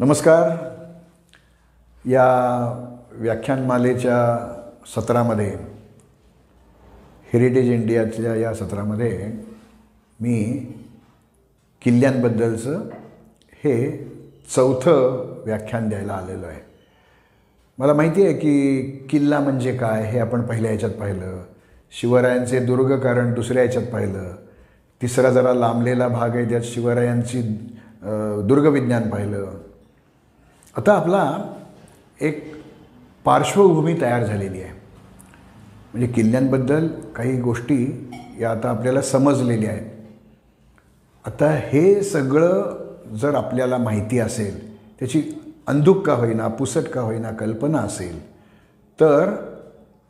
नमस्कार. या व्याख्यानमालेच्या सत्रामध्ये हेरिटेज इंडियाच्या या सत्रामध्ये मी किल्ल्यांबद्दलचं हे चौथं व्याख्यान द्यायला आलेलो आहे. मला माहिती आहे की किल्ला म्हणजे काय हे आपण पहिल्या याच्यात पाहिलं शिवरायांचे दुर्ग कारण दुसऱ्या याच्यात पाहिलं तिसरा जरा लांबलेला भाग आहे त्यात शिवरायांची दुर्गविज्ञान पाहिलं आता आपला एक पार्श्वभूमी तयार झालेली आहे. म्हणजे किल्ल्यांबद्दल काही गोष्टी या आता आपल्याला समजलेल्या आहेत. आता हे सगळं जर आपल्याला माहिती असेल त्याची अंधुक का होईना पुसट का होईना कल्पना असेल तर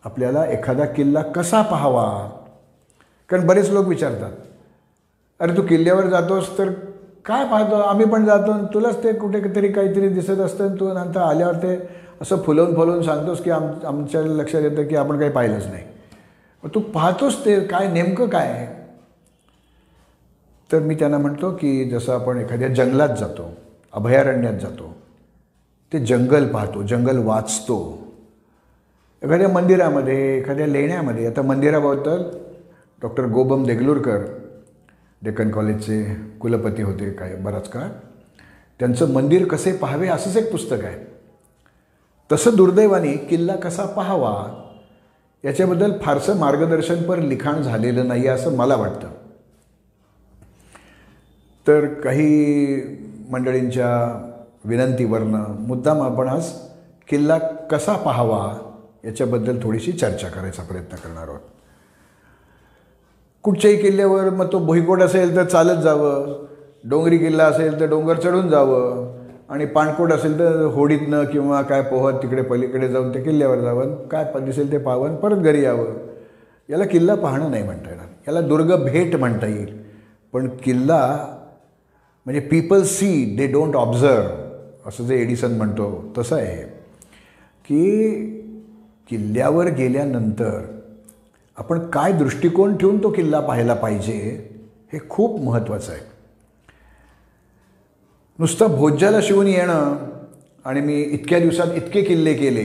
आपल्याला एखादा किल्ला कसा पाहावा? कारण बरेच लोक विचारतात अरे तू किल्ल्यावर जातोस तर काय पाहतो आम्ही पण जातो आणि तुलाच ते कुठे तरी काहीतरी दिसत असतं आणि तू नंतर आल्यावर ते असं फुलवून फुलवून सांगतोस की आम आमच्या लक्षात येतं की आपण काही पाहिलंच नाही. तू पाहतोस ते काय नेमकं काय आहे? तर मी त्यांना म्हणतो की जसं आपण एखाद्या जंगलात जातो अभयारण्यात जातो ते जंगल पाहतो जंगल वाचतो. एखाद्या मंदिरामध्ये एखाद्या लेण्यामध्ये आता मंदिराबद्दल डॉक्टर गोबम देगलूरकर डेक्कन कॉलेजचे कुलपती होते काय बराच काळ. त्यांचं मंदिर कसे पाहावे असंच एक पुस्तक आहे. तसं दुर्दैवाने किल्ला कसा पाहावा याच्याबद्दल फारसं मार्गदर्शनपर लिखाण झालेलं नाही असं मला वाटतं. तर काही मंडळींच्या विनंतीवरनं मुद्दाम आपण आज किल्ला कसा पाहावा याच्याबद्दल थोडीशी चर्चा करायचा प्रयत्न करणार आहोत. कुठच्याही किल्ल्यावर मग तो भुईकोट असेल तर चालत जावं. डोंगरी किल्ला असेल तर डोंगर चढून जावं. आणि पाणकोट असेल तर होडीतनं किंवा काय पोहत तिकडे पलीकडे जाऊन ते किल्ल्यावर जावं. काय दिसेल ते पावन परत घरी यावं. याला किल्ला पाहणं नाही म्हणता येणार. याला दुर्ग भेट म्हणता येईल. पण किल्ला म्हणजे people see they don't observe असं जे एडिसन म्हणतो तसं आहे की किल्ल्यावर गेल्यानंतर आपण काय दृष्टिकोन ठेवून तो किल्ला पाहायला पाहिजे हे खूप महत्त्वाचं आहे. नुसतं भोज्याला शिवून येणं आणि मी इतक्या दिवसात इतके किल्ले केले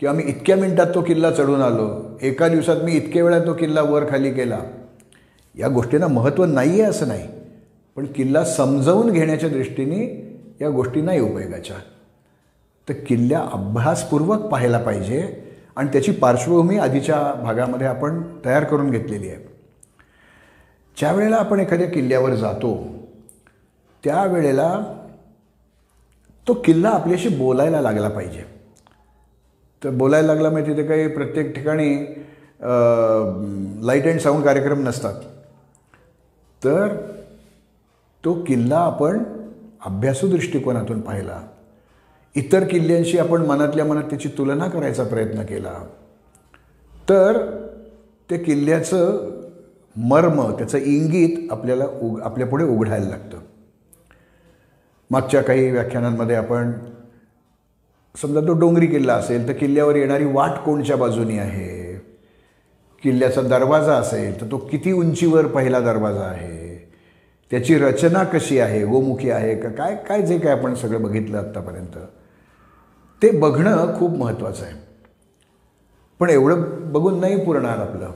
किंवा मी इतक्या मिनटात तो किल्ला चढून आलो एका दिवसात मी इतके वेळा तो किल्ला वर खाली केला. या गोष्टींना महत्त्व नाही आहे असं नाही पण किल्ला समजावून घेण्याच्या दृष्टीने या गोष्टी नाही उपयोगाच्या. तर किल्ल्या अभ्यासपूर्वक पाहायला पाहिजे आणि त्याची पार्श्वभूमी आधीच्या भागामध्ये आपण तयार करून घेतलेली आहे. ज्या वेळेला आपण एखाद्या किल्ल्यावर जातो त्यावेळेला तो किल्ला आपल्याशी बोलायला लागला पाहिजे. तर बोलायला लागला म्हणजे तिथे काही प्रत्येक ठिकाणी लाइट अँड साऊंड कार्यक्रम नसतात. तर तो किल्ला आपण अभ्यासू दृष्टिकोनातून पाहिला. इतर किल्ल्यांशी आपण मनातल्या मनात त्याची तुलना करायचा प्रयत्न केला. तर ते किल्ल्याचं मर्म त्याचं इंगित आपल्याला उग आपल्यापुढे उघडायला लागतं. मागच्या काही व्याख्यानांमध्ये आपण समजा तो डोंगरी किल्ला असेल तर किल्ल्यावर येणारी वाट कोणच्या बाजूनी आहे? किल्ल्याचा दरवाजा असेल तर तो किती उंचीवर पहिला दरवाजा आहे? त्याची रचना कशी आहे? गोमुखी आहे का? काय काय जे काय आपण सगळं बघितलं आत्तापर्यंत. ते बघणं खूप महत्त्वाचं आहे. पण एवढं बघून नाही पुरणार आपलं.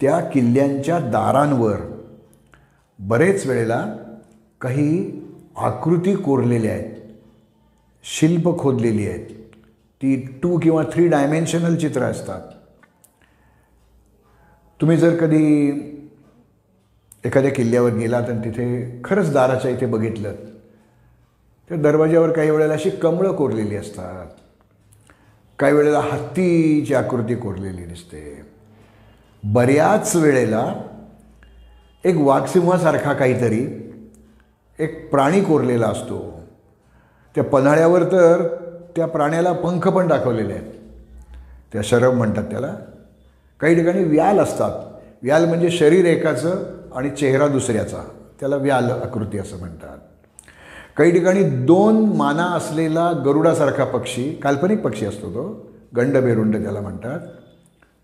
त्या किल्ल्यांच्या दारांवर बरेच वेळेला काही आकृती कोरलेल्या आहेत. शिल्प खोदलेली आहेत. ती टू किंवा थ्री डायमेन्शनल चित्र असतात. तुम्ही जर कधी एखाद्या किल्ल्यावर गेलात आणि तिथे खरंच दाराच्या इथे बघितलं त्या दरवाज्यावर काही वेळेला अशी कमळं कोरलेली असतात. काही वेळेला हत्तीची आकृती कोरलेली दिसते. बऱ्याच वेळेला एक वाघसिंहासारखा काहीतरी एक प्राणी कोरलेला असतो. त्या पन्हाळ्यावर तर त्या प्राण्याला पंख पण दाखवलेले आहेत. त्या शरब म्हणतात त्याला. काही ठिकाणी व्याल असतात. व्याल म्हणजे शरीर एकाचं आणि चेहरा दुसऱ्याचा. त्याला व्याल आकृती असं म्हणतात. काही ठिकाणी दोन माना असलेला गरुडासारखा पक्षी काल्पनिक पक्षी असतो तो गंडबेरुंड ज्याला म्हणतात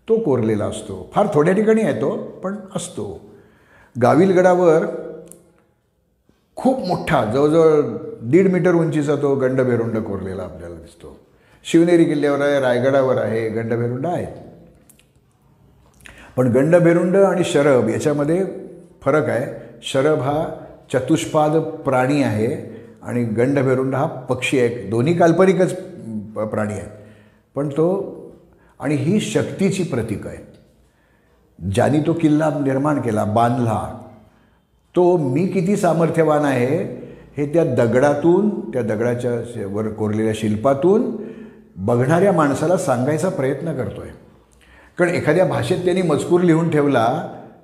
तो कोरलेला असतो. फार थोड्या ठिकाणी आहे तो पण असतो. गाविलगडावर खूप मोठा जवळजवळ दीड मीटर उंचीचा तो गंडभेरुंड कोरलेला आपल्याला दिसतो. शिवनेरी किल्ल्यावर आहे रायगडावर आहे गंडभेरुंड आहे. पण गंडभेरुंड आणि शरभ याच्यामध्ये फरक आहे. शरभ हा चतुष्पाद प्राणी आहे. आणि गंडभेरुंड हा पक्षी आहे. दोन्ही काल्पनिकच प्राणी आहेत. पण तो आणि ही शक्तीची प्रतीक आहे. ज्याने तो किल्ला निर्माण केला बांधला तो मी किती सामर्थ्यवान आहे हे त्या दगडातून त्या दगडाच्या वर कोरलेल्या शिल्पातून बघणाऱ्या माणसाला सांगायचा प्रयत्न करतो आहे कारण एखाद्या भाषेत त्यांनी मजकूर लिहून ठेवला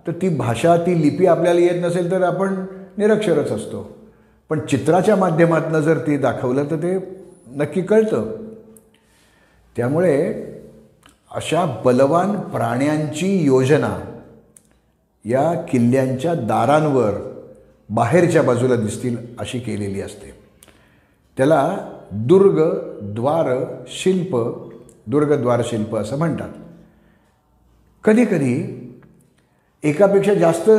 तर ती भाषा ती लिपी आपल्याला येत नसेल तर आपण निरक्षरच असतो. पण चित्राच्या माध्यमातून जर ती दाखवलं तर ते नक्की कळतं. त्यामुळे अशा बलवान प्राण्यांची योजना या किल्ल्यांच्या दारांवर बाहेरच्या बाजूला दिसतील अशी केलेली असते. त्याला दुर्ग द्वार शिल्प दुर्गद्वार शिल्प असं म्हणतात. कधीकधी एकापेक्षा जास्त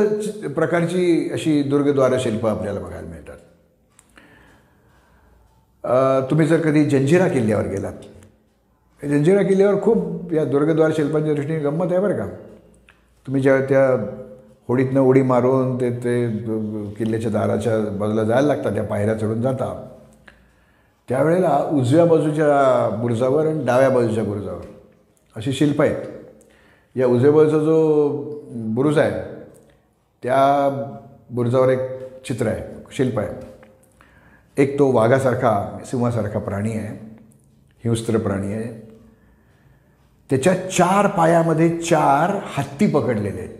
प्रकारची अशी दुर्गद्वार शिल्प आपल्याला बघायला मिळतात. तुम्ही जर कधी जंजिरा किल्ल्यावर गेलात जंजिरा किल्ल्यावर खूप या दुर्गद्वार शिल्पांच्या दृष्टीने गंमत आहे बरं का. तुम्ही ज्या त्या होडीतनं उडी मारून ते ते किल्ल्याच्या दाराच्या बाजूला जायला लागतात त्या पायऱ्या चढून जाता. त्यावेळेला उजव्या बाजूच्या बुरुजावर आणि डाव्या बाजूच्या बुरुजावर अशी शिल्प आहेत. या उजव्या बाजूचा जो बुरुज आहे त्या बुरुजावर एक चित्र आहे शिल्प आहे. एक तो वाघासारखा सिंहासारखा प्राणी आहे. हिंस्त्र प्राणी आहे. त्याच्या चार पायामध्ये चार हत्ती पकडलेले आहेत.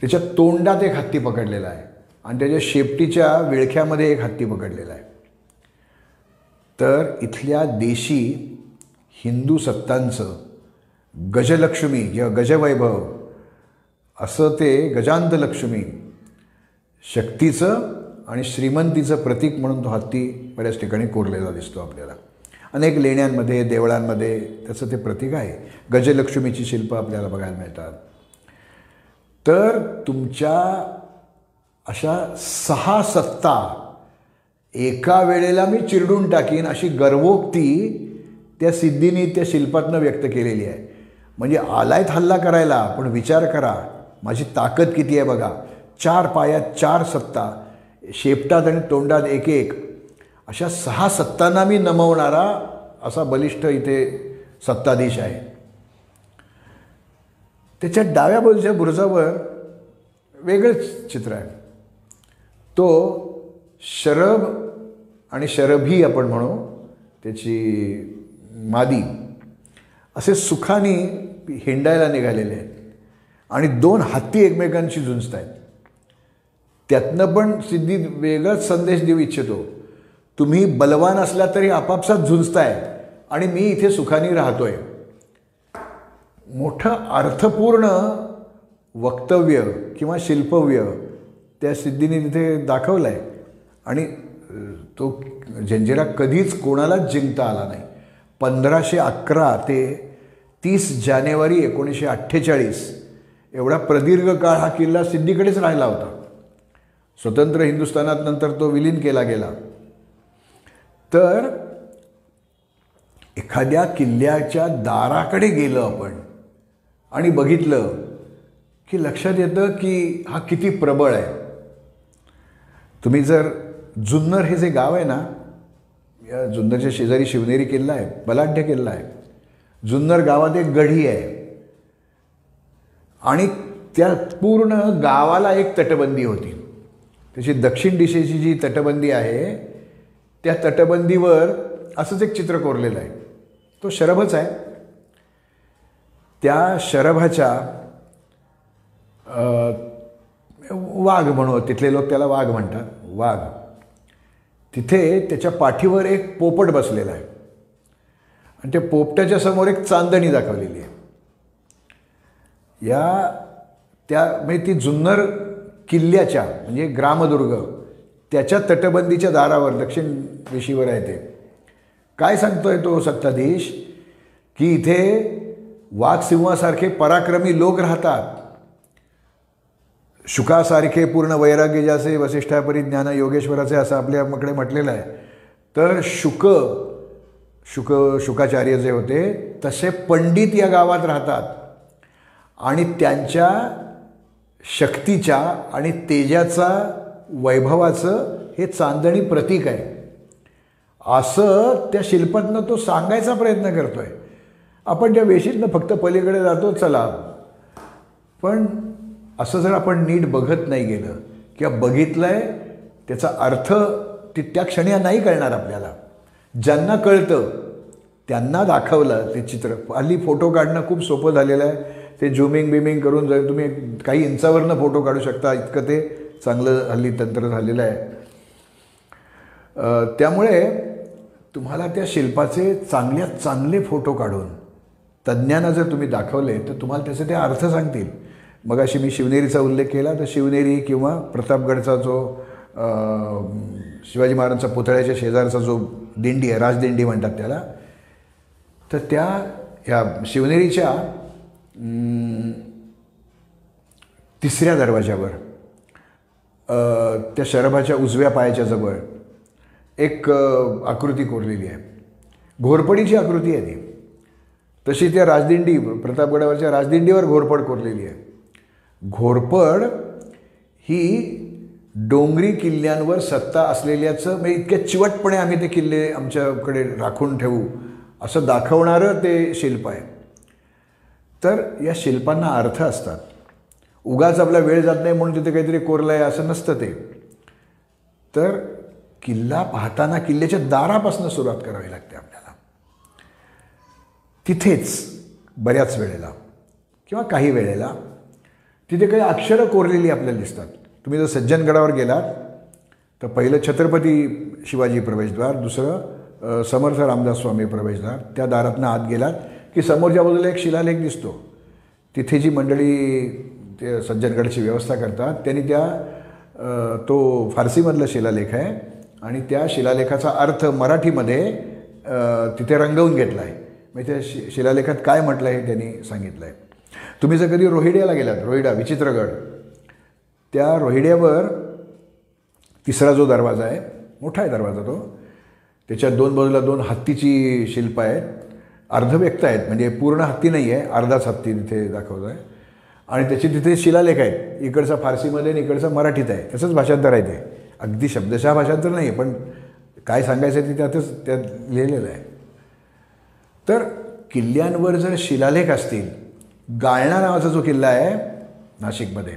त्याच्या तोंडात एक हत्ती पकडलेला आहे. आणि त्याच्या शेपटीच्या विळख्यामध्ये एक हत्ती पकडलेला आहे. तर इथल्या देशी हिंदू सत्तांचं गजलक्ष्मी किंवा गजवैभव असं ते गजांतलक्ष्मी शक्तीचं आणि श्रीमंतीचं प्रतीक म्हणून तो हत्ती बऱ्याच ठिकाणी कोरलेला दिसतो आपल्याला. अनेक लेण्यांमध्ये देवळांमध्ये त्याचं ते प्रतीक आहे. गजलक्ष्मीची शिल्प आपल्याला बघायला मिळतात. तर तुमच्या अशा सहा सत्ता एका वेळेला मी चिरडून टाकीन अशी गर्वोक्ती त्या सिद्धीने त्या शिल्पातनं व्यक्त केलेली आहे. म्हणजे आलायत हल्ला करायला पण विचार करा. माझी ताकद किती आहे बघा. चार पायात चार सत्ता. शेपटात आणि तोंडात एक एक अशा सहा सत्तांना मी नमवणारा असा बलिष्ठ इथे सत्ताधीश आहे. त्याच्या डाव्या बाजूच्या बुरजावर वेगळंच चित्र आहे. तो शरभ आणि शरभी आपण म्हणू त्याची मादी. असे सुखाने हिंडायला निघालेले आहेत. आणि दोन हत्ती एकमेकांशी झुंजत आहेत त्यातनं पण सिद्धी वेगळाच संदेश देऊ इच्छितो. तुम्ही बलवान असला तरी आपापसात झुंजताय आणि मी इथे सुखाने राहतोय. मोठं अर्थपूर्ण वक्तव्य किंवा शिल्पव्य त्या सिद्धीने तिथे दाखवलं आहे आणि तो जंजिरा कधीच कोणालाच जिंकता आला नाही. पंधराशे अकरा ते तीस जानेवारी एकोणीसशे अठ्ठेचाळीस एवढा प्रदीर्घ काळ हा किल्ला सिद्धीकडेच राहिला होता. स्वतंत्र हिंदुस्थानात नंतर तो विलीन केला गेला. तर एखाद्या किल्ल्याच्या दाराकडे गेलं आपण आणि बघितलं की लक्षात येतं की हा किती प्रबळ आहे. तुम्ही जर जुन्नर हे जे गाव आहे ना या जुन्नरच्या शेजारी शिवनेरी किल्ला आहे बलाढ्य किल्ला आहे. जुन्नर गावात एक गढी आहे. आणि त्या पूर्ण गावाला एक तटबंदी होती. त्याची दक्षिण दिशेची जी तटबंदी आहे त्या तटबंदीवर असंच एक चित्र कोरलेलं आहे. तो शरभच आहे. त्या शरभाच्या वाघ म्हणू तिथले लोक त्याला वाघ म्हणतात वाघ. तिथे त्याच्या पाठीवर एक पोपट बसलेला आहे. आणि त्या पोपटाच्या समोर एक चांदणी दाखवलेली आहे. या त्या म्हणजे ती जुन्नर किल्ल्याच्या म्हणजे ग्रामदुर्ग त्याच्या तटबंदीच्या दारावर दक्षिण दिशेवर आहे ते. काय सांगतोय तो सत्ताधीश? की इथे वाघसिंहासारखे पराक्रमी लोक राहतात. शुकासारखे पूर्ण वैराग्य ज्याचे वसिष्ठापरी ज्ञान योगेश्वराचे असं आपल्याकडे म्हटलेलं आहे. तर शुक शुक शुकाचार्य जे होते तसे पंडित या गावात राहतात. आणि त्यांच्या शक्तीच्या आणि तेजाचा वैभवाचं हे चांदणी प्रतीक आहे. असं त्या शिल्पातनं तो सांगायचा प्रयत्न करतोय. आपण त्या वेशीतनं फक्त पलीकडे जातो चला. पण असं जर आपण नीट बघत नाही गेलं किंवा बघितलं आहे त्याचा अर्थ ती त्या क्षणी नाही कळणार आपल्याला. ज्यांना कळतं त्यांना दाखवलं ते चित्र. हल्ली फोटो काढणं खूप सोपं झालेलं आहे. ते झुमिंग बिमिंग करून जर तुम्ही काही इंचावरनं फोटो काढू शकता इतकं ते चांगलं हल्ली तंत्र झालेलं आहे. त्यामुळे तुम्हाला त्या शिल्पाचे चांगल्यात चांगले फोटो काढून तज्ज्ञांना जर तुम्ही दाखवले तर तुम्हाला त्याचे ते अर्थ सांगतील. मग अशी मी शिवनेरीचा उल्लेख केला तर शिवनेरी किंवा प्रतापगडचा जो शिवाजी महाराजांचा पुतळ्याच्या शेजारचा जो दिंडी आहे राजदिंडी म्हणतात त्याला तर त्या ह्या शिवनेरीच्या तिसऱ्या दरवाज्यावर त्या शरभाच्या उजव्या पायाच्या जवळ एक आकृती कोरलेली आहे. घोरपडीची आकृती आहे ती. तशी त्या राजदिंडी प्रतापगडावरच्या राजदिंडीवर घोरपड कोरलेली आहे. घोरपड ही डोंगरी किल्ल्यांवर सत्ता असलेल्याचं म्हणजे इतक्या चिवटपणे आम्ही ते किल्ले आमच्याकडे राखून ठेवू असं दाखवणारं ते शिल्प आहे. तर या शिल्पांना अर्थ असतात. उगाच आपला वेळ जात नाही म्हणून तिथे काहीतरी कोरलं आहे असं नसतं ते. तर किल्ला पाहताना किल्ल्याच्या दारापासून सुरुवात करावी लागते आपल्याला. तिथेच बऱ्याच वेळेला किंवा काही वेळेला तिथे काही अक्षरं कोरलेली आपल्याला दिसतात. तुम्ही जर सज्जनगडावर गेलात तर पहिलं छत्रपती शिवाजी प्रवेशद्वार दुसरं समर्थ रामदास स्वामी प्रवेशद्वार. त्या दारातनं आत गेलात की समोरच्या बाजूला एक शिलालेख दिसतो. तिथे जी मंडळी ते सज्जनगडची व्यवस्था करतात त्यांनी त्या तो फारसीमधला शिलालेख आहे आणि त्या शिलालेखाचा अर्थ मराठीमध्ये तिथे रंगवून घेतला आहे म्हणजे त्या शि शिलालेखात काय म्हटलं आहे त्यांनी सांगितलं आहे तुम्ही जर कधी रोहिड्याला गेलात रोहिडा विचित्रगड त्या रोहिड्यावर तिसरा जो दरवाजा आहे मोठा आहे दरवाजा तो त्याच्यात दोन बाजूला दोन हत्तीची शिल्प आहेत. अर्धव्यक्त आहेत म्हणजे पूर्ण हत्ती नाही आहे अर्धाच हत्ती तिथे दाखवतो आहे आणि त्याचे तिथे शिलालेख आहेत इकडचा फारसीमध्ये आणि इकडचा मराठीत आहे. तसंच भाषांतर आहे ते. अगदी शब्दशः भाषांतर नाही आहे पण काय सांगायचं ते त्यातच त्यात लिहिलेलं आहे. तर किल्ल्यांवर जर शिलालेख असतील गाळणा नावाचा जो किल्ला आहे नाशिकमध्ये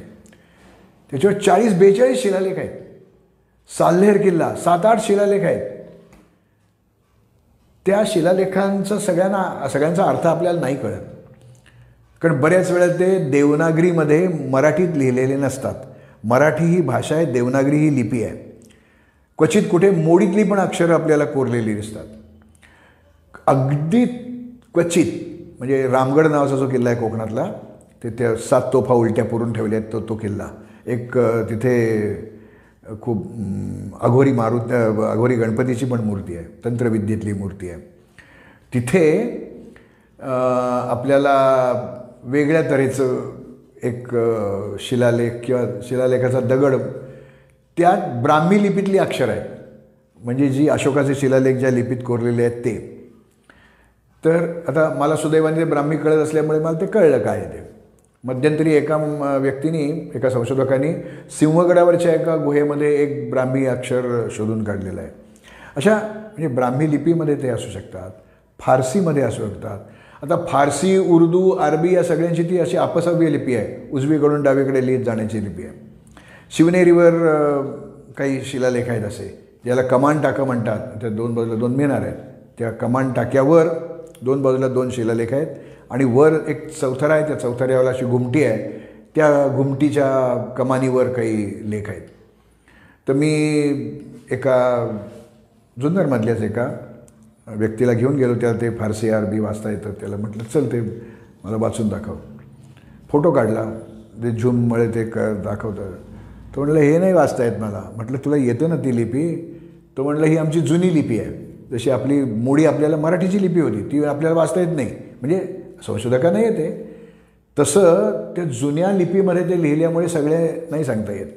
त्याच्यावर चाळीस बेचाळीस शिलालेख आहेत. साल्हेर किल्ला सात आठ शिलालेख आहेत. त्या शिलालेखांचा सगळ्यांना सगळ्यांचा अर्थ आपल्याला नाही कळत. कारण बऱ्याच वेळा ते देवनागरीमध्ये मराठीत लिहिलेले नसतात. मराठी ही भाषा आहे देवनागरी ही लिपी आहे. क्वचित कुठे मोडीतली पण अक्षरं आपल्याला कोरलेली दिसतात. अगदी क्वचित म्हणजे रामगड नावाचा जो किल्ला आहे कोकणातला तिथे सात तोफा उलट्या पुरून ठेवल्या आहेत तो तो किल्ला. एक तिथे खूप अघोरी मारुत अघोरी गणपतीची पण मूर्ती आहे तंत्रविद्येतली मूर्ती आहे. तिथे आपल्याला वेगळ्या तऱ्हेचं एक शिलालेख किंवा शिलालेखाचा दगड त्यात ब्राह्मी लिपीतली अक्षर आहेत. म्हणजे जी अशोकाचे शिलालेख ज्या लिपीत कोरलेले आहेत ते. तर आता मला सुदैवाने ब्राह्मी कळत असल्यामुळे मला ते कळलं काय ते. मध्यंतरी एका व्यक्तीने एका संशोधकांनी सिंहगडावरच्या एका गुहेमध्ये एक ब्राह्मी अक्षर शोधून काढलेलं आहे. अशा म्हणजे ब्राह्मी लिपीमध्ये ते असू शकतात फारसीमध्ये असू शकतात. आता फारसी उर्दू अरबी या सगळ्यांची ती अशी अपसव्य लिपी आहे. उजवीकडून डावीकडे लिहित जाण्याची लिपी आहे. शिवनेरीवर काही शिलालेख आहेत असे ज्याला कमान टाकं म्हणतात. त्या दोन बाजूला दोन मिळणार आहेत. त्या कमान टाक्यावर दोन बाजूला दोन शिलालेख आहेत. आणि वर एक चौथरा आहे त्या चौथऱ्यावर अशी घुमटी आहे. त्या घुमटीच्या कमानीवर काही लेख आहेत. तर मी एका जुन्नरमधल्याच एका व्यक्तीला घेऊन गेलो त्याला ते फारसी अरबी वाचता येतं. त्याला म्हटलं चल ते मला वाचून दाखव. फोटो काढला. ते झूममुळे ते क दाखवतं. तो म्हटलं हे नाही वाचता येत मला. म्हटलं तुला येतं ना ती लिपी? तो म्हटलं ही आमची जुनी लिपी आहे. जशी आपली मोडी आपल्याला मराठीची लिपी होती ती आपल्याला वाचता येत नाही. म्हणजे संशोधकांना येते. तसं त्या जुन्या लिपीमध्ये ते लिहिल्यामुळे सगळे नाही सांगता येत.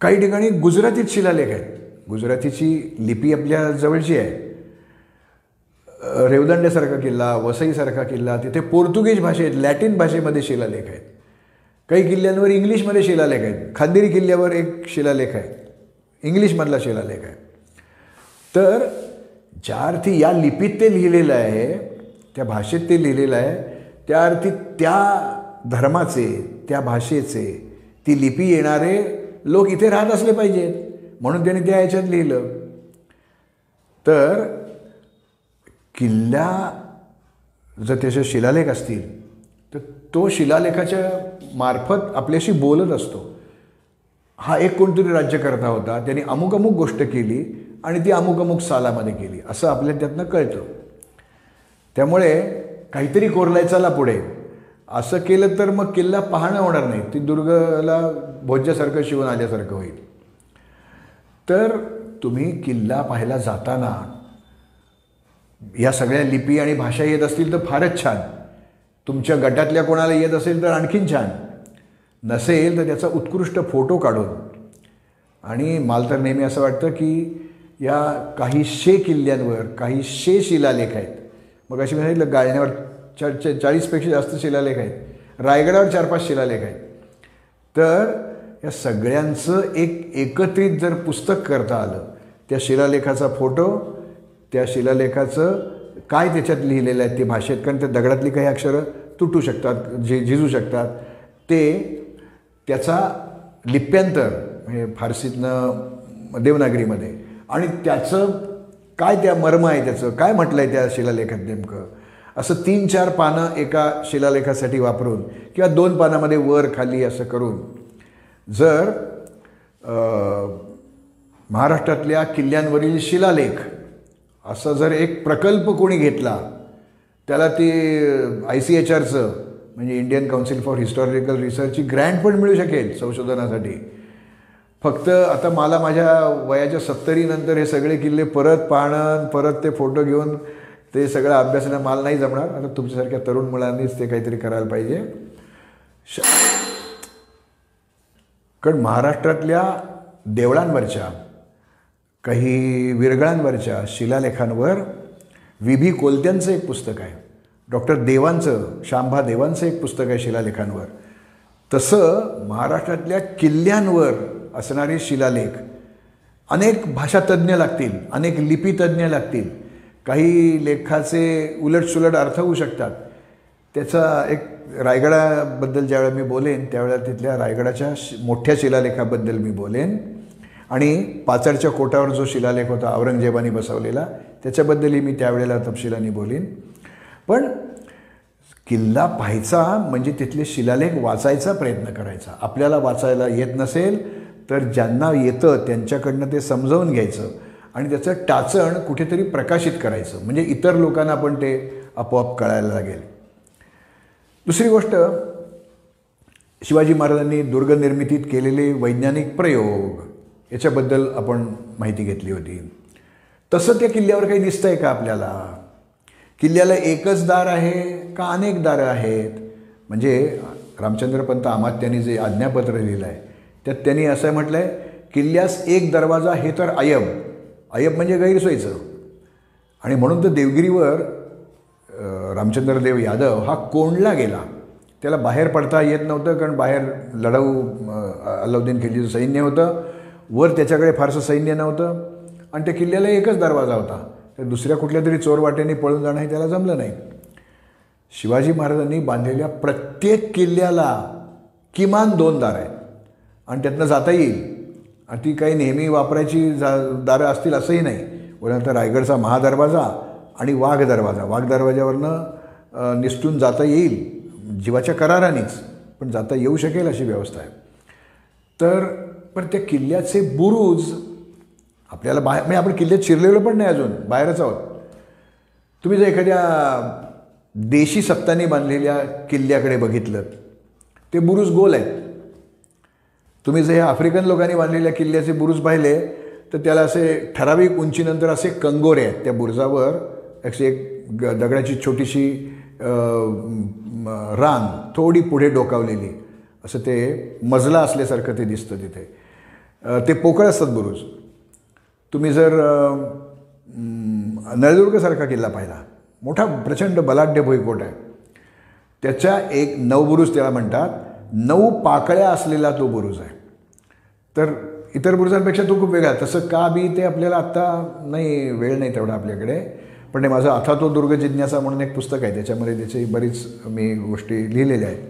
काही ठिकाणी गुजरातीत शिलालेख आहेत. गुजरातीची लिपी आपल्या जवळची आहे. रेवदंड्यासारखा किल्ला वसईसारखा किल्ला तिथे पोर्तुगीज भाषेत लॅटिन भाषेमध्ये शिलालेख आहेत. काही किल्ल्यांवर इंग्लिशमध्ये शिलालेख आहेत. खांदेरी किल्ल्यावर एक शिलालेख आहे. इंग्लिशमधला शिलालेख आहे. तर ज्या अर्थी या लिपीत ते लिहिलेलं आहे त्या भाषेत ते लिहिलेलं आहे. त्या अर्थी त्या धर्माचे त्या भाषेचे ती लिपी येणारे लोक इथे राहत असले पाहिजेत म्हणून त्यांनी त्या याच्यात लिहिलं. तर किल्ला जर त्याचे शिलालेख असतील तर तो शिलालेखाच्या मार्फत आपल्याशी बोलत असतो. हा एक कोणतरी राज्यकर्ता होता त्यांनी अमुक अमुक गोष्ट केली आणि ती अमुक अमुक सालामध्ये केली. असं आपल्या त्यातनं कळतं. त्यामुळे काहीतरी कोरलाय चला पुढे. असं केलं तर मग किल्ला पाहणं होणार नाही. ती दुर्गला भोज्यासारखं शिवून आल्यासारखं होईल. तर तुम्ही किल्ला पाहायला जाताना या सगळ्या लिपी आणि भाषा येत असतील तर फारच छान. तुमच्या गटातल्या कोणाला येत असेल तर आणखीन छान. नसेल तर त्याचा उत्कृष्ट फोटो काढून. आणि मला तर नेहमी असं वाटतं की या काही शे किल्ल्यांवर काही शे शिलालेख आहेत. मग अशी मी सांगितलं गायनावर चार चाळीसपेक्षा जास्त शिलालेख आहेत. रायगडावर चार पाच शिलालेख आहेत. तर या सगळ्यांचं एक एकत्रित जर पुस्तक करता आलं त्या शिलालेखाचा फोटो त्या शिलालेखाचं काय त्याच्यात लिहिलेलं आहे ते भाषेत कारण त्या दगडातली काही अक्षरं तुटू शकतात झि झिजू शकतात. ते त्याचा लिप्यांतर म्हणजे फारसीतनं देवनागरीमध्ये. आणि त्याचं काय त्या मर्म आहे त्याचं? काय म्हटलं आहे त्या शिलालेखात नेमकं? असं तीन चार पानं एका शिलालेखासाठी वापरून किंवा दोन पानामध्ये वर खाली असं करून जर महाराष्ट्रातल्या किल्ल्यांवरील शिलालेख असा जर एक प्रकल्प कोणी घेतला त्याला ती आय सी एच आरचं म्हणजे इंडियन काउन्सिल फॉर हिस्टॉरिकल रिसर्चची ग्रँट पण मिळू शकेल संशोधनासाठी. फक्त आता मला माझ्या वयाच्या सत्तरीनंतर हे सगळे किल्ले परत पाहणं परत ते फोटो घेऊन ते सगळं अभ्यासाला माल नाही जमणार. आता तुमच्यासारख्या तरुण मुलांनीच ते काहीतरी करायला पाहिजे. श कारण महाराष्ट्रातल्या देवळांवरच्या काही विरगळांवरच्या शिलालेखांवर विभी कोलत्यांचं एक पुस्तक आहे. डॉक्टर देवांचं शांभा देवांचं एक पुस्तक आहे शिलालेखांवर. तसं महाराष्ट्रातल्या किल्ल्यांवर असणारे शिलालेख. अनेक भाषातज्ञ लागतील अनेक लिपीतज्ञ लागतील. काही लेखाचे उलटसुलट अर्थ होऊ शकतात. त्याचा एक रायगडाबद्दल ज्यावेळेला मी बोलेन त्यावेळेला तिथल्या रायगडाच्या मोठ्या शिलालेखाबद्दल मी बोलेन. आणि पाचडच्या कोटावर जो शिलालेख होता औरंगजेबाने बसवलेला त्याच्याबद्दलही मी त्यावेळेला तपशिलाने बोलीन. पण किल्ला पाहायचा म्हणजे तिथले शिलालेख वाचायचा प्रयत्न करायचा. आपल्याला वाचायला येत नसेल तर ज्यांना येतं त्यांच्याकडनं ते समजावून घ्यायचं आणि त्याचं टाचण कुठेतरी प्रकाशित करायचं. म्हणजे इतर लोकांना पण ते आपोआप कळायला लागेल. दुसरी गोष्ट शिवाजी महाराजांनी दुर्गनिर्मितीत केलेले वैज्ञानिक प्रयोग याच्याबद्दल आपण माहिती घेतली होती. तसं त्या किल्ल्यावर काही दिसतं आहे का आपल्याला? किल्ल्याला एकच दार आहे का अनेक दारं आहेत? म्हणजे रामचंद्रपंत आमात्यांनी जे आज्ञापत्र लिहिलं आहे त्यात त्यांनी असं म्हटलं आहे किल्ल्यास एक दरवाजा हे तर अयब अयब म्हणजे गैरसोयीचं. आणि म्हणून तर देवगिरीवर रामचंद्रदेव यादव हा कोंडला गेला. त्याला बाहेर पडता येत नव्हतं कारण बाहेर लढाऊ अल्लाउद्दीन खिलजीचं सैन्य होतं. वर त्याच्याकडे फारसं सैन्य नव्हतं. आणि त्या किल्ल्याला एकच दरवाजा होता. तर दुसऱ्या कुठल्या तरी चोरवाटेने पळून जाणं हे त्याला जमलं नाही. शिवाजी महाराजांनी बांधलेल्या प्रत्येक किल्ल्याला किमान दोन दार आहेत. आणि त्यातनं जाता येईल. आणि ती काही नेहमी वापरायची जा दारं असतील असंही नाही. उदाहरणार्थ रायगडचा महादरवाजा आणि वाघ दरवाजा. वाघ दरवाजावरनं निसटून जाता येईल. जीवाच्या करारानेच पण जाता येऊ शकेल अशी व्यवस्था आहे. तर पण त्या किल्ल्याचे बुरुज आपल्याला बाहेर म्हणजे आपण किल्ल्यात शिरलेलो पण नाही अजून बाहेरच आहोत. तुम्ही जर एखाद्या देशी सत्तांनी बांधलेल्या किल्ल्याकडे बघितलं ते बुरुज गोल आहेत. तुम्ही जर हे आफ्रिकन लोकांनी बांधलेल्या किल्ल्याचे बुरुज पाहिले तर त्याला असे ठराविक उंचीनंतर असे कंगोरे आहेत. त्या बुरुजावर अशी एक ग दगडाची छोटीशी रांग थोडी पुढे डोकावलेली. असं ते मजला असल्यासारखं ते दिसतं तिथे. ते पोकळ असतात बुरुज. तुम्ही जर नळदुर्गसारखा किल्ला पाहिला मोठा प्रचंड बलाढ्य भुईकोट आहे. त्याच्या एक नऊ बुरुज त्याला म्हणतात नऊ पाकळ्या असलेला तो बुरुज आहे. तर इतर बुरुजांपेक्षा तो खूप वेगळा. तसं का बी ते आपल्याला आत्ता नाही वेळ नाही तेवढा आपल्याकडे. पण नाही माझं आता तो दुर्ग जिज्ञासा म्हणून एक पुस्तक आहे. त्याच्यामध्ये त्याची बरीच मी गोष्टी लिहिलेल्या आहेत.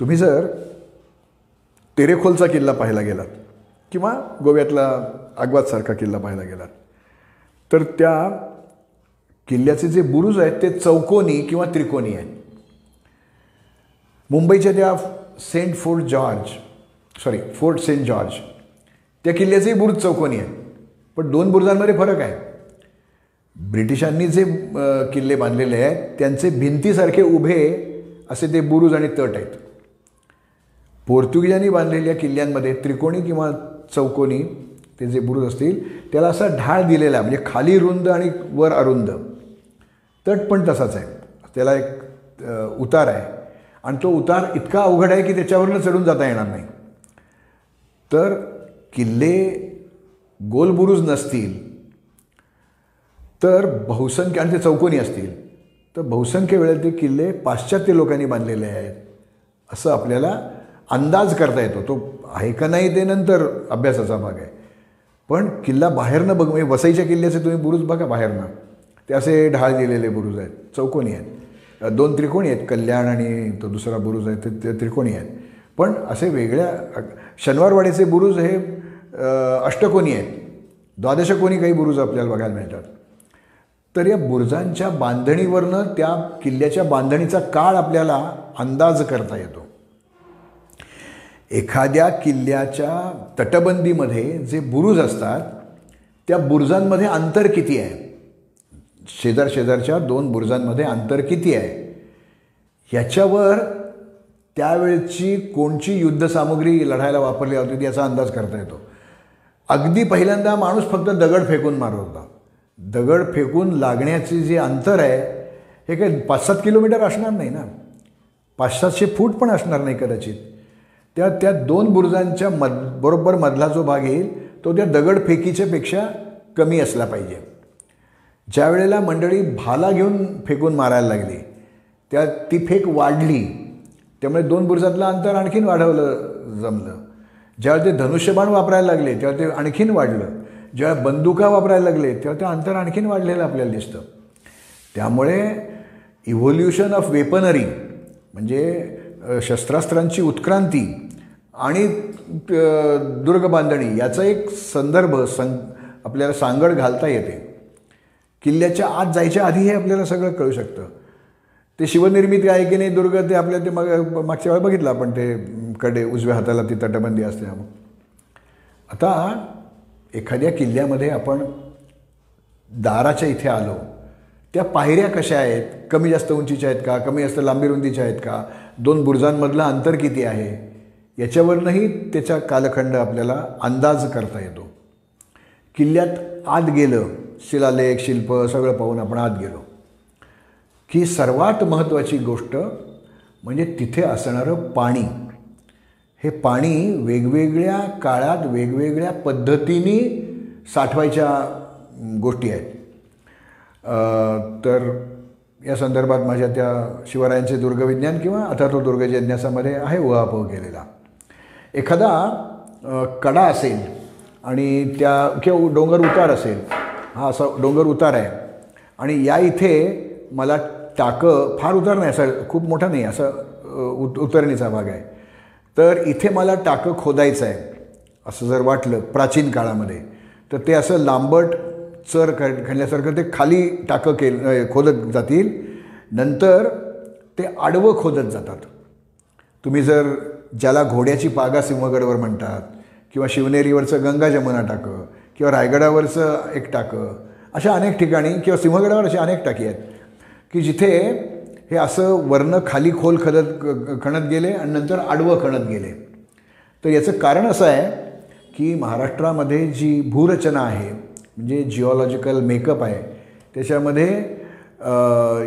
तुम्ही जर तेरेखोलचा किल्ला पाहायला गेलात किंवा गोव्यातला आगवादसारखा किल्ला पाहायला गेलात तर त्या किल्ल्याचे जे बुरुज आहेत ते चौकोनी किंवा त्रिकोणी आहेत. मुंबईच्या त्या Saint Fort George sorry Fort Saint George त्या किल्ल्याचेही बुरुज चौकोनी आहेत पण दोन बुरुजांमध्ये फरक आहे. ब्रिटिशांनी जे किल्ले बांधलेले आहेत त्यांचे भिंतीसारखे उभे असे ते बुरुज आणि तट आहेत. पोर्तुगीजांनी बांधलेल्या किल्ल्यांमध्ये त्रिकोणी किंवा चौकोनी ते जे बुरुज असतील त्याला असा ढाळ दिलेला आहे म्हणजे खाली रुंद आणि वर अरुंद. तट पण तसाच आहे. त्याला एक उतार आहे. आणि तो उतार इतका अवघड आहे की त्याच्यावरनं चढून जाता येणार नाही. तर किल्ले गोलबुरुज नसतील तर बहुसंख्य आणि ते चौकोनी असतील तर बहुसंख्य वेळेत ते किल्ले पाश्चात्य लोकांनी बांधलेले आहेत असं आपल्याला अंदाज करता येतो. तो आहे का नाही ते नंतर अभ्यासाचा भाग आहे. पण किल्ला बाहेरनं बघ म्हणजे वसईच्या किल्ल्याचे तुम्ही बुरुज बघा बाहेरनं. ते असे ढाळ दिलेले बुरुज आहेत चौकोनी आहेत. दोन त्रिकोणी आहेत कल्याण आणि तो दुसरा बुरुज आहे ते त्रिकोणी आहेत. पण असे वेगळ्या शनिवारवाडीचे बुरुज हे अष्टकोनी आहेत. द्वादशकोनी काही बुरुज आपल्याला बघायला मिळतात. तर या बुरुजांच्या बांधणीवरनं त्या किल्ल्याच्या बांधणीचा काळ आपल्याला अंदाज करता येतो. एखाद्या किल्ल्याच्या तटबंदीमध्ये जे बुरुज असतात त्या बुरुजांमध्ये अंतर किती आहे? शेजार शेजारच्या दोन बुरुजांमध्ये अंतर किती आहे? याच्यावर त्यावेळची कोणची युद्धसामुग्री लढायला वापरली होती याचा अंदाज करता येतो. अगदी पहिल्यांदा माणूस फक्त दगड फेकून मारत होता. दगड फेकून लागण्याचे जे अंतर आहे हे काही पाच सात किलोमीटर असणार नाही ना? पाच सातशे फूट पण असणार नाही कदाचित. त्या त्या दोन बुरुजांच्या मध बरोबर मधला जो भाग येईल तो त्या दगडफेकीच्यापेक्षा कमी असला पाहिजे. ज्या वेळेला मंडळी भाला घेऊन फेकून मारायला लागली त्या ती फेक वाढली त्यामुळे दोन बुरुजातलं अंतर आणखीन वाढवलं जमलं. ज्यावेळी ते धनुष्यबाण वापरायला लागले तेव्हा ते आणखीन वाढलं. जेव्हा बंदुका वापरायला लागले तेव्हा ते अंतर आणखीन वाढलेलं आपल्याला दिसतं. त्यामुळे इव्होल्युशन ऑफ वेपनरी म्हणजे शस्त्रास्त्रांची उत्क्रांती आणि दुर्ग बांधणी याचा एक संदर्भ सं आपल्याला सांगड घालता येते. किल्ल्याच्या आत जायच्या आधी हे आपल्याला सगळं कळू शकतं. ते शिवनिर्मिती आहे की नाही दुर्ग ते आपल्या ते मग मागच्या वेळा बघितलं आपण ते कडे उजव्या हाताला ती तटबंदी असते आता एखाद्या किल्ल्यामध्ये आपण दाराच्या इथे आलो त्या पायऱ्या कशा आहेत कमी जास्त उंचीच्या आहेत का कमी जास्त लांबी रुंदीच्या आहेत का दोन बुर्जांमधलं अंतर किती आहे याच्यावरनंही त्याचा कालखंड आपल्याला अंदाज करता येतो. किल्ल्यात आत गेलं शिलालेख शिल्प सगळं पाहून आपण आत गेलो. की सर्वात महत्त्वाची गोष्ट म्हणजे तिथे असणारं पाणी. हे पाणी वेगवेगळ्या काळात वेगवेगळ्या पद्धतीने साठवायच्या गोष्टी आहेत. तर या संदर्भात माझ्या त्या शिवरायांचे दुर्गविज्ञान किंवा आता तो दुर्गजिज्ञासामध्ये आहे उहापोह केलेला. एखादा कडा असेल आणि त्या किंवा डोंगर उतार असेल हा असा डोंगर उतार आहे आणि या इथे मला टाकं फार उतार नाही असं खूप मोठा नाही असं उत उतरणीचा भाग आहे. तर इथे मला टाकं खोदायचं आहे असं जर वाटलं प्राचीन काळामध्ये तर ते असं लांबट चर खणल्यासारखं ते खाली टाकं केल खोदत जातील. नंतर ते आडवं खोदत जातात. तुम्ही जर ज्याला घोड्याची पागा सिंहगडवर म्हणतात किंवा शिवनेरीवरचं गंगा जमुना टाकं किंवा रायगडावरचं एक टाकं अशा अनेक ठिकाणी किंवा सिंहगडावर अशा अनेक टाकी आहेत. की जिथे हे असं वर्ण खाली खोल खदत खणत गेले आणि नंतर आडवं खणत गेले. तर याचं कारण असं आहे की महाराष्ट्रामध्ये जी भूरचना आहे म्हणजे जिओलॉजिकल मेकअप आहे त्याच्यामध्ये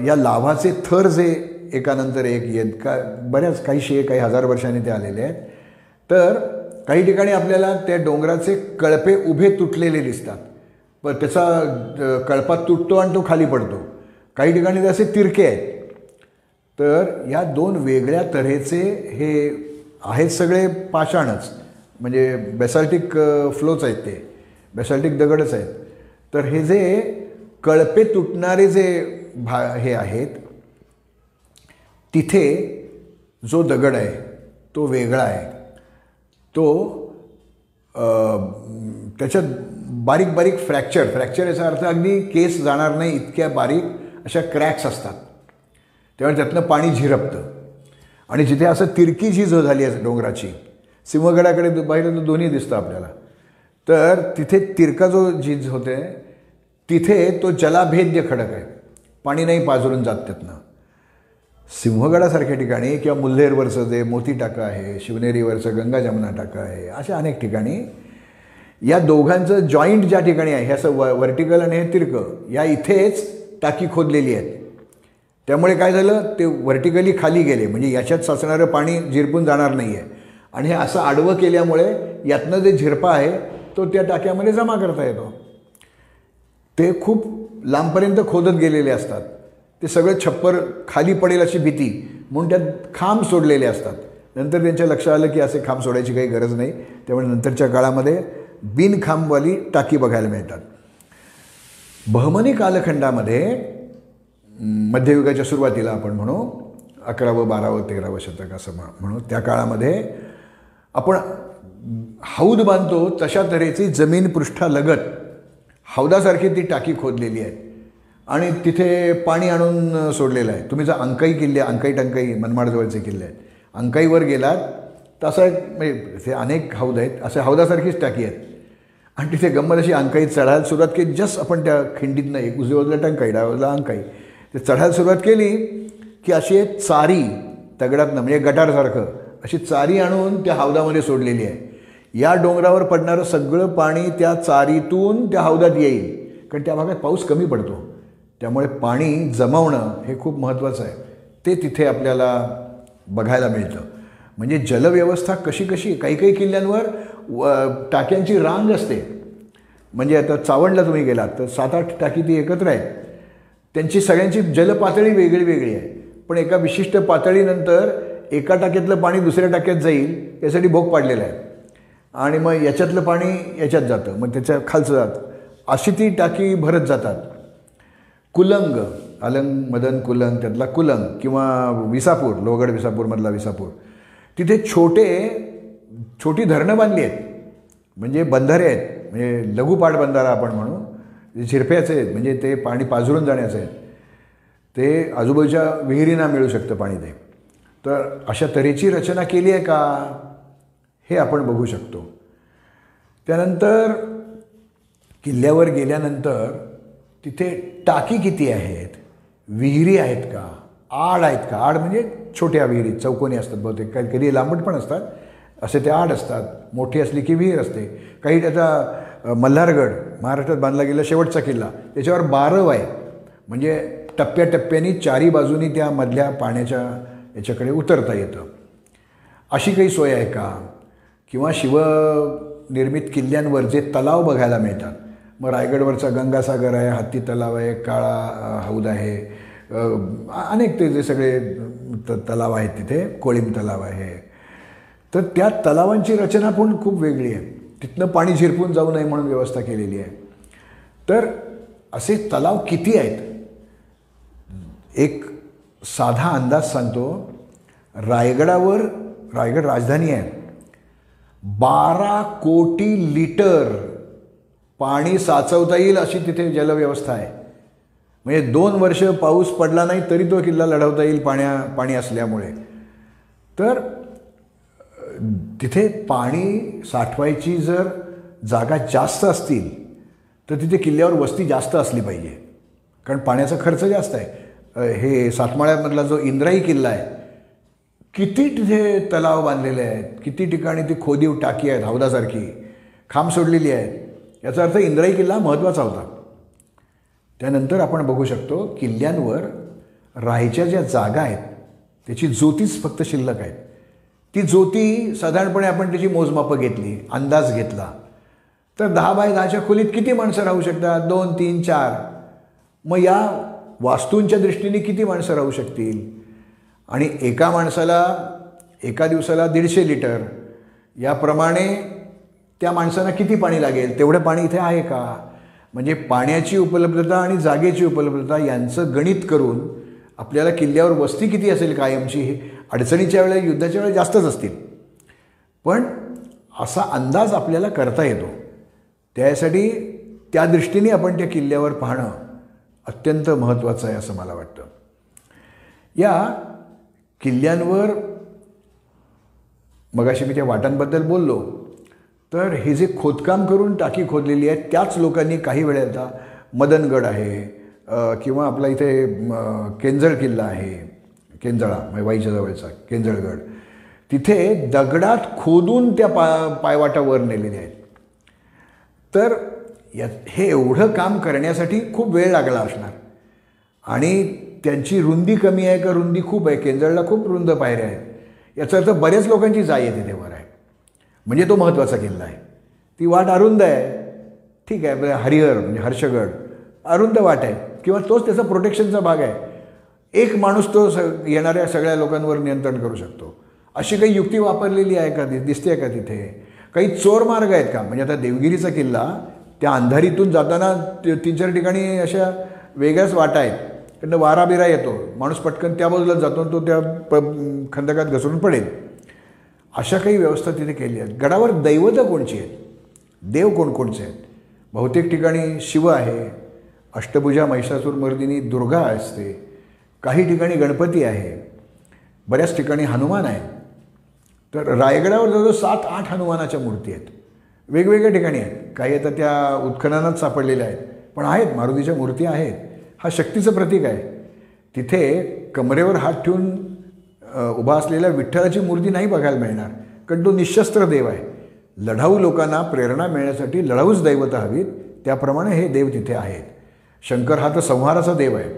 या लाभाचे थर जे एकानंतर एक येत का बऱ्याच काहीशे काही हजार वर्षांनी ते आलेले आहेत. तर काही ठिकाणी आपल्याला त्या डोंगराचे कळपे उभे तुटलेले दिसतात. पण त्याचा कळपा तुटतो आणि तो खाली पडतो. काही ठिकाणी असे तिरके आहेत. तर या दोन वेगळ्या तऱ्हेचे हे आहेत सगळे पाषाणच. म्हणजे बेसाल्टिक फ्लोच आहेत ते. बेसाल्टिक दगडच आहेत. तर हे जे कळपे तुटणारे जे भा हे आहेत तिथे जो दगड आहे तो वेगळा आहे. तो त्याच्यात बारीक बारीक फ्रॅक्चर फ्रॅक्चर याचा अर्थ अगदी केस जाणार नाही इतक्या बारीक. अशा क्रॅक्स असतात. त्यामुळे त्यातनं पाणी झिरपतं. आणि जिथे असं तिरकी झीज झाली आहे डोंगराची सिंहगडाकडे पाहिलं तर दोन्ही दिसतं आपल्याला. तर तिथे तिरका जो झीज होते तिथे तो जलाभेद्य खडक आहे. पाणी नाही पाजरून जात त्यातनं. सिंहगडासारख्या ठिकाणी किंवा मुल्हेरवरचं जे मोती टाका आहे शिवनेरीवरचं गंगा जमुना टाका आहे अशा अनेक ठिकाणी या दोघांचं जॉईंट ज्या ठिकाणी आहे हे असं व वर्टिकल आणि हे तिरकं या इथेच टाकी खोदलेली आहेत. त्यामुळे काय झालं? ते व्हर्टिकली खाली गेले. म्हणजे याच्यात साचणारं पाणी झिरपून जाणार नाही आहे आणि हे असं आडवं केल्यामुळे यातनं जे झिरपा आहे तो त्या टाक्यामध्ये जमा करता येतो. ते खूप लांबपर्यंत खोदत गेलेले असतात. ते सगळं छप्पर खाली पडेल अशी भीती म्हणून त्यात खांब सोडलेले असतात. नंतर त्यांच्या लक्षात आलं की असे खांब सोडायची काही गरज नाही. त्यामुळे नंतरच्या काळामध्ये बिनखांबवाली टाकी बघायला मिळतात. बहमनी कालखंडामध्ये मध्ययुगाच्या सुरुवातीला आपण म्हणू अकरावं बारावं तेरावं शतक असं म्हणू त्या काळामध्ये आपण हौद बांधतो तशा तऱ्हेची जमीन पृष्ठालगत हौदासारखी ती टाकी खोदलेली आहे. आणि तिथे पाणी आणून सोडलेलं आहे. तुम्ही जर अंकाई किल्ले अंकाई टंकाई मनमाडजवळचे किल्ले आहेत अंकाईवर गेलात तर असं म्हणजे ते अनेक हौद आहेत असे हौदासारखीच टाकी आहेत. आणि तिथे गंमत अशी अंकाई चढायला सुरुवात केली. जस्ट आपण त्या खिंडीतनं एक उजव्या बाजूला टंकाई डाव्या बाजूला अंकाई. ते चढायला सुरुवात केली की अशी एक चारी दगडातनं म्हणजे गटारसारखं अशी चारी आणून त्या हौदामध्ये सोडलेली आहे. या डोंगरावर पडणारं सगळं पाणी त्या चारीतून त्या हौदात येईल. कारण त्या भागात पाऊस कमी पडतो. त्यामुळे पाणी जमवणं हे खूप महत्त्वाचं आहे. ते तिथे आपल्याला बघायला मिळतं. म्हणजे जलव्यवस्था कशी कशी काही काही किल्ल्यांवर व टाक्यांची रांग असते. म्हणजे आता चावंडला तुम्ही गेलात तर सात आठ टाकी ती एकत्र आहेत. त्यांची सगळ्यांची जलपातळी वेगळी वेगळी आहे. पण एका विशिष्ट पातळीनंतर एका टाक्यातलं पाणी दुसऱ्या टाक्यात जाईल यासाठी भोग पाडलेला आहे. आणि मग याच्यातलं पाणी याच्यात जातं मग त्याच्या खालचं जातं. अशी ती टाकी भरत जातात. कुलंग अलंग मदन कुलंग त्यातला कुलंग किंवा विसापूर लोहगड विसापूरमधला विसापूर. तिथे छोटे छोटी धरणं बांधली आहेत. म्हणजे बंधारे आहेत. म्हणजे लघुपाट बंधारा आपण म्हणू. झिरप्याचे आहेत. म्हणजे ते पाणी पाझरून जाण्याचं आहेत. ते आजूबाजूच्या विहिरींना मिळू शकतं पाणी ते. तर अशा तऱ्हेची रचना केली आहे का? हे आपण बघू शकतो. त्यानंतर किल्ल्यावर गेल्यानंतर तिथे टाकी किती आहेत? विहिरी आहेत का? आड आहेत का? आड म्हणजे छोट्या विहिरी चौकोनी असतात बहुतेक. काही कधी लांबट पण असतात. असे ते आड असतात. मोठी असली की विहीर असते. काही त्याचा मल्हारगड महाराष्ट्रात बांधला गेला शेवटचा किल्ला. त्याच्यावर बारव आहे म्हणजे टप्प्याटप्प्यानी चारी बाजूनी त्या मधल्या पाण्याच्या याच्याकडे उतरता येतं. अशी काही सोय आहे का? किंवा शिवनिर्मित किल्ल्यांवर जे तलाव बघायला मिळतात. मग रायगडवरचा गंगासागर आहे हत्ती तलाव आहे काळा हौद आहे. अनेक ते जे सगळे त तलाव आहेत तिथे. कोळीम तलाव आहे. तर त्या तलावांची रचना पण खूप वेगळी आहे. तिथनं पाणी झिरपून जाऊ नये म्हणून व्यवस्था केलेली आहे. तर असे तलाव किती आहेत? एक साधा अंदाज सांगतो. रायगडावर रायगड राजधानी आहे. बारा कोटी लिटर पाणी साचवता येईल अशी तिथे जलव्यवस्था आहे. म्हणजे दोन वर्ष पाऊस पडला नाही तरी तो किल्ला लढवता येईल पाण्या पाणी असल्यामुळे. तर तिथे पाणी साठवायची जर जागा जास्त असतील तर तिथे किल्ल्यावर वस्ती जास्त असली पाहिजे. कारण पाण्याचा खर्च जास्त आहे. हे सातमाळ्यामधला जो इंद्राई किल्ला आहे किती तिथे तलाव बांधलेले आहेत किती ठिकाणी ती खोदीव टाकी आहेत हौदासारखी खांब सोडलेली आहेत. याचा अर्थ इंद्राई किल्ला महत्त्वाचा होता. त्यानंतर आपण बघू शकतो किल्ल्यांवर राहायच्या ज्या जागा आहेत त्याची ज्योतीच फक्त शिल्लक आहेत. ती ज्योती साधारणपणे आपण त्याची मोजमापं घेतली अंदाज घेतला. तर दहा बाय दहाच्या खोलीत किती माणसं राहू शकतात? दोन तीन चार. मग या वास्तूंच्या दृष्टीने किती माणसं राहू शकतील? आणि एका माणसाला एका दिवसाला दीडशे लिटर याप्रमाणे त्या माणसांना किती पाणी लागेल? तेवढं पाणी इथे आहे का? म्हणजे पाण्याची उपलब्धता आणि जागेची उपलब्धता यांचं गणित करून आपल्याला किल्ल्यावर वस्ती किती असेल कायमची अडचणीच्या वेळेला युद्धाच्या वेळेला जास्तच असतील. पण असा अंदाज आपल्याला करता येतो. त्यासाठी त्या दृष्टीने आपण त्या किल्ल्यावर पाहणं अत्यंत महत्त्वाचं आहे असं मला वाटतं. या किल्ल्यांवर मगाशी मी त्या वाटांबद्दल बोललो तर हे जे खोदकाम करून टाकी खोदलेली आहे त्याच लोकांनी काही वेळेला मदनगड आहे किंवा आपला इथे केंजळ किल्ला आहे केंजळा म्हणजे वाईच्या जवळचा केंजळगड. तिथे दगडात खोदून त्या पा पायवाटावर नेलेल्या आहेत. तर या हे एवढं काम करण्यासाठी खूप वेळ लागला असणार. आणि त्यांची रुंदी कमी आहे का? रुंदी खूप आहे. केंजळला खूप रुंद पायऱ्या आहेत. याचा अर्थ बऱ्याच लोकांची जाय आहे तिथे वर आहे. म्हणजे तो महत्त्वाचा किल्ला आहे. ती वाट अरुंद आहे. ठीक आहे. म्हणजे हरिहर म्हणजे हर्षगड. अरुंद वाट आहे. किंवा तोच त्याचा प्रोटेक्शनचा भाग आहे. एक माणूस तो स येणाऱ्या सगळ्या लोकांवर नियंत्रण करू शकतो. अशी काही युक्ती वापरलेली आहे का दिसते का तिथे? काही चोर मार्ग आहेत का? म्हणजे आता देवगिरीचा किल्ला त्या अंधारीतून जाताना तीन चार ठिकाणी अशा वेगळ्याच वाटा आहेत. कारण वारा बिरा येतो. माणूस पटकन त्या बाजूला जातो तो त्या प खंदकात घसरून पडेल. अशा काही व्यवस्था तिथे केली आहेत. गडावर दैवतं कोणची आहेत? देव कोणकोणचे आहेत? बहुतेक ठिकाणी शिव आहे. अष्टभुजा महिषासूरमर्दिनी दुर्गा असते. काही ठिकाणी गणपती आहे बऱ्याच ठिकाणी हनुमान आहे. तर रायगडावर जवळजवळ सात आठ हनुमानाच्या मूर्ती आहेत. वेगवेगळ्या ठिकाणी आहेत. काही आता त्या उत्खननात सापडलेल्या आहेत पण आहेत मारुतीच्या मूर्ती आहेत. हा शक्तीचं प्रतीक आहे. तिथे कमरेवर हात ठेवून उभा असलेल्या विठ्ठलाची मूर्ती नाही बघायला मिळणार कारण तो निशस्त्र देव आहे. लढाऊ लोकांना प्रेरणा मिळण्यासाठी लढाऊच दैवत हवीत त्याप्रमाणे हे देव तिथे आहेत. शंकर हा तर संहाराचा देव आहे.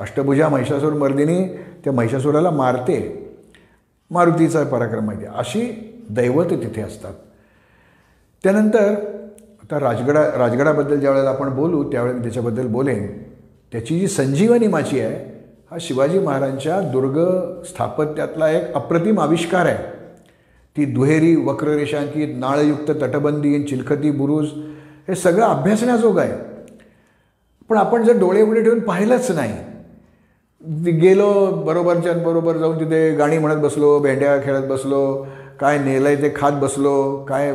अष्टभुजा महिषासूर मर्दिनी त्या महिषासुराला मारते. मारुतीचा पराक्रम माहिती अशी दैवत तिथे असतात. त्यानंतर आता राजगडा राजगडाबद्दल ज्यावेळेला आपण बोलू त्यावेळेला मी त्याच्याबद्दल बोलेन. त्याची जी संजीवनी माची आहे हा शिवाजी महाराजांच्या दुर्ग स्थापत्यातला एक अप्रतिम आविष्कार आहे. ती दुहेरी वक्ररेषांकित नाळयुक्त तटबंदी चिलखती बुरुज हे सगळं अभ्यासण्याजोगं आहे. पण आपण जर डोळे उघडे ठेवून पाहिलंच नाही गेलो बरोबरच्यांबरोबर जाऊन तिथे गाणी म्हणत बसलो भेंड्या खेळत बसलो काय नेलंय ते खात बसलो काय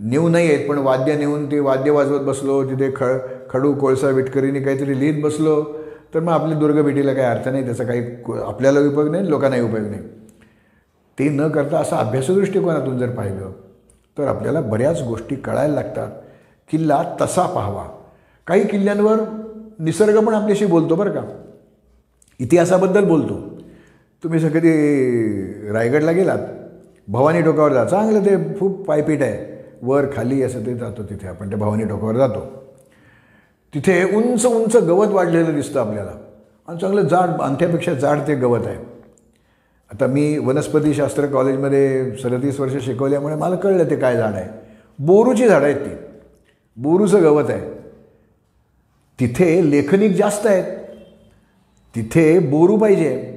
नेऊ नाही आहेत पण वाद्य नेऊन ते वाद्य वाजवत बसलो तिथे ख खडू कोळसा विटकरीने काहीतरी लिहित बसलो. तर मग आपली दुर्ग भेटीला काही अर्थ नाही त्याचा काही आपल्याला उपयोग नाही लोकांनाही उपयोग नाही. ते न करता असा अभ्यासदृष्टिकोनातून जर पाहिलं तर आपल्याला बऱ्याच गोष्टी कळायला लागतात. किल्ला तसा पाहावा. काही किल्ल्यांवर निसर्ग पण आपल्याशी बोलतो बरं का. इतिहासाबद्दल बोलतो. तुम्ही सगळी रायगडला गेलात. भवानी टोकावर जा. चांगलं ते खूप पायपीट आहे. वर खाली असं ते जातो तिथे आपण. त्या भवानी टोकावर जातो. तिथे उंच उंच गवत वाढलेलं दिसतं आपल्याला. आणि चांगलं जाड अंथ्यापेक्षा जाड ते गवत आहे. आता मी वनस्पतीशास्त्र कॉलेजमध्ये सदतीस वर्ष शिकवल्यामुळे मला कळलं ते काय झाड आहे. बोरूची झाडं आहेत ती. बोरूचं गवत आहे. तिथे लेखनिक जास्त आहेत. तिथे बोरू पाहिजे.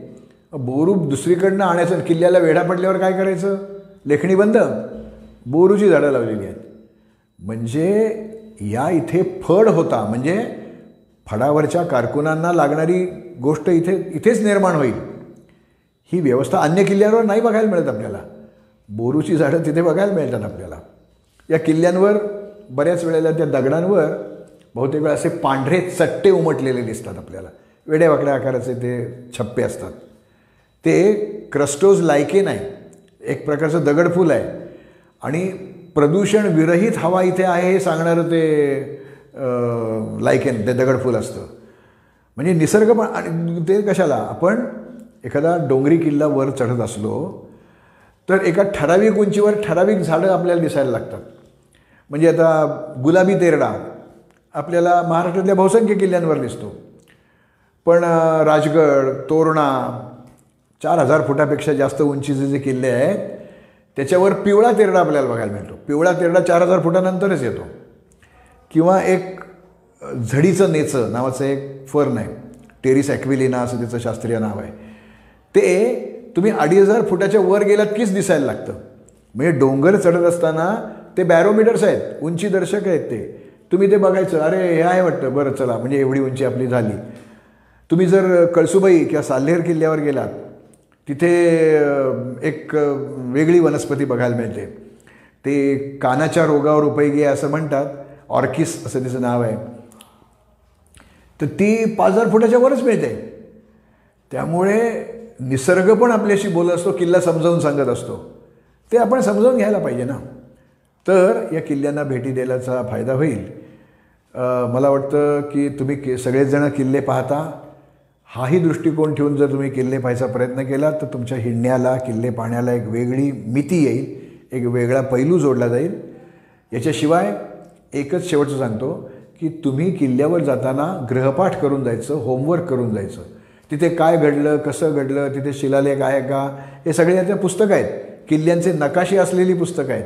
बोरू दुसरीकडनं आणायचं किल्ल्याला वेढा पडल्यावर काय करायचं? लेखणी बंद. बोरूची झाडं लावलेली आहेत. म्हणजे या इथे फड होता. म्हणजे फडावरच्या कारकुनांना लागणारी गोष्ट इथे इथेच निर्माण होईल. ही व्यवस्था अन्य किल्ल्यांवर नाही बघायला मिळत आपल्याला. बोरूची झाडं तिथे बघायला मिळतात आपल्याला. या किल्ल्यांवर बऱ्याच वेळेला त्या दगडांवर बहुतेक वेळा असे पांढरे चट्टे उमटलेले दिसतात आपल्याला. वेड्यावाकड्या आकाराचे ते छप्पे असतात. ते क्रस्टोज लायकेन आहे एक प्रकारचं दगडफूल आहे. आणि प्रदूषण विरहित हवा इथे आहे हे सांगणारं ते लायकेन ते दगडफूल असतं. म्हणजे निसर्ग पण आणि ते कशाला? आपण एखादा डोंगरी किल्ला वर चढत असलो तर एका ठराविक उंचीवर ठराविक झाडं आपल्याला दिसायला लागतात. म्हणजे आता गुलाबी तेरडा आपल्याला महाराष्ट्रातल्या बहुसंख्य किल्ल्यांवर दिसतो. पण राजगड तोरणा चार हजार फुटापेक्षा जास्त उंचीचे जे किल्ले आहेत त्याच्यावर पिवळा तेरडा आपल्याला बघायला मिळतो. पिवळा तेरडा चार हजार फुटानंतरच येतो. किंवा एक झडीचं नेचं नावाचं एक फर्न आहे टेरिस ॲक्विलिना असं त्याचं शास्त्रीय नाव आहे. ते तुम्ही अडीच हजार फुटाच्या वर गेलात कीच दिसायला लागतं. म्हणजे डोंगर चढत असताना ते बॅरोमीटर्स आहेत. उंची दर्शक आहेत ते. तुम्ही ते बघायचं अरे हे आहे वाटतं. बरं चला. म्हणजे एवढी उंची आपली झाली. तुम्ही जर कळसुबाई किंवा साल्हेर किल्ल्यावर गेलात तिथे एक वेगळी वनस्पती बघायला मिळते. ते कानाच्या रोगावर उपयोगी आहे असं म्हणतात. ऑर्किस असं तिचं नाव आहे. तर ती पाच हजार फुटाच्या वरच मिळते. त्यामुळे निसर्ग पण आपल्याशी बोलत असतो किल्ला समजावून सांगत असतो. ते आपण समजावून घ्यायला पाहिजे ना. तर या किल्ल्यांना भेटी द्यायलाचा फायदा होईल. मला वाटतं की तुम्ही कि सगळेच जण किल्ले पाहता. हाही दृष्टिकोन ठेवून जर तुम्ही किल्ले पाहायचा प्रयत्न केला तर तुमच्या हिंडण्याला किल्ले पाहण्याला एक वेगळी मिती येईल एक वेगळा पैलू जोडला जाईल. याच्याशिवाय एकच शेवटचं सांगतो की तुम्ही किल्ल्यावर जाताना ग्रहपाठ करून जायचं होमवर्क करून जायचं. तिथे काय घडलं कसं घडलं तिथे शिलालेख आहे का हे सगळे याचे पुस्तकं आहेत. किल्ल्यांचे नकाशे असलेली पुस्तकं आहेत.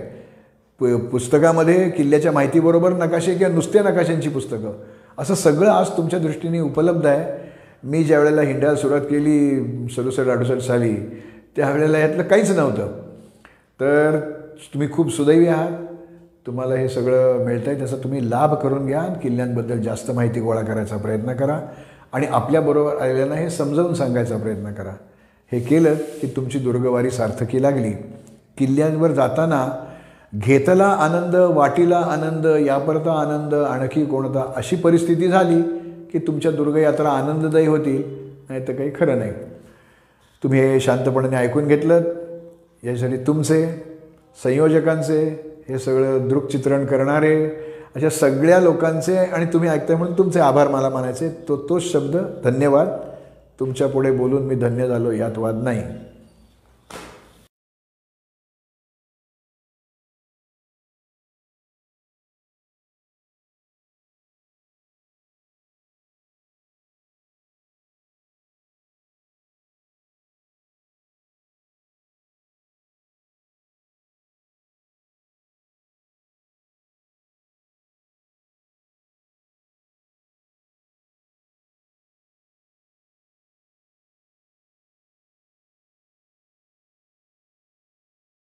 प पुस्तकामध्ये किल्ल्याच्या माहितीबरोबर नकाशे किंवा नुसत्या नकाशांची पुस्तकं. असं सगळं आज तुमच्या दृष्टीने उपलब्ध आहे. मी ज्या वेळेला हिंडायला सुरुवात केली सदुसष्ट अडुसष्ट साली त्यावेळेला यातलं काहीच नव्हतं. तर तुम्ही खूप सुदैवी आहात. तुम्हाला हे सगळं मिळतं आहे त्याचा तुम्ही लाभ करून घ्या किल्ल्यांबद्दल जास्त माहिती गोळा करायचा प्रयत्न करा आणि आपल्याबरोबर आलेल्यांना हे समजावून सांगायचा प्रयत्न करा. हे केलं की तुमची दुर्गवारी सार्थकी लागली. किल्ल्यांवर जाताना घेतला आनंद वाटीला आनंद यापरता आनंद आणखी कोणता अशी परिस्थिती झाली की तुमच्या दुर्गयात्रा आनंददायी होतील नाही तर काही खरं नाही. तुम्ही हे शांतपणाने ऐकून घेतलं यासाठी तुमचे संयोजकांचे हे सगळं दृक्चित्रण करणारे अशा सगळ्या लोकांचे आणि तुम्ही ऐकताय म्हणून तुमचे आभार मला मानायचे. तो तोच शब्द धन्यवाद. तुमच्यापुढे बोलून मी धन्य झालो यात वाद नाही.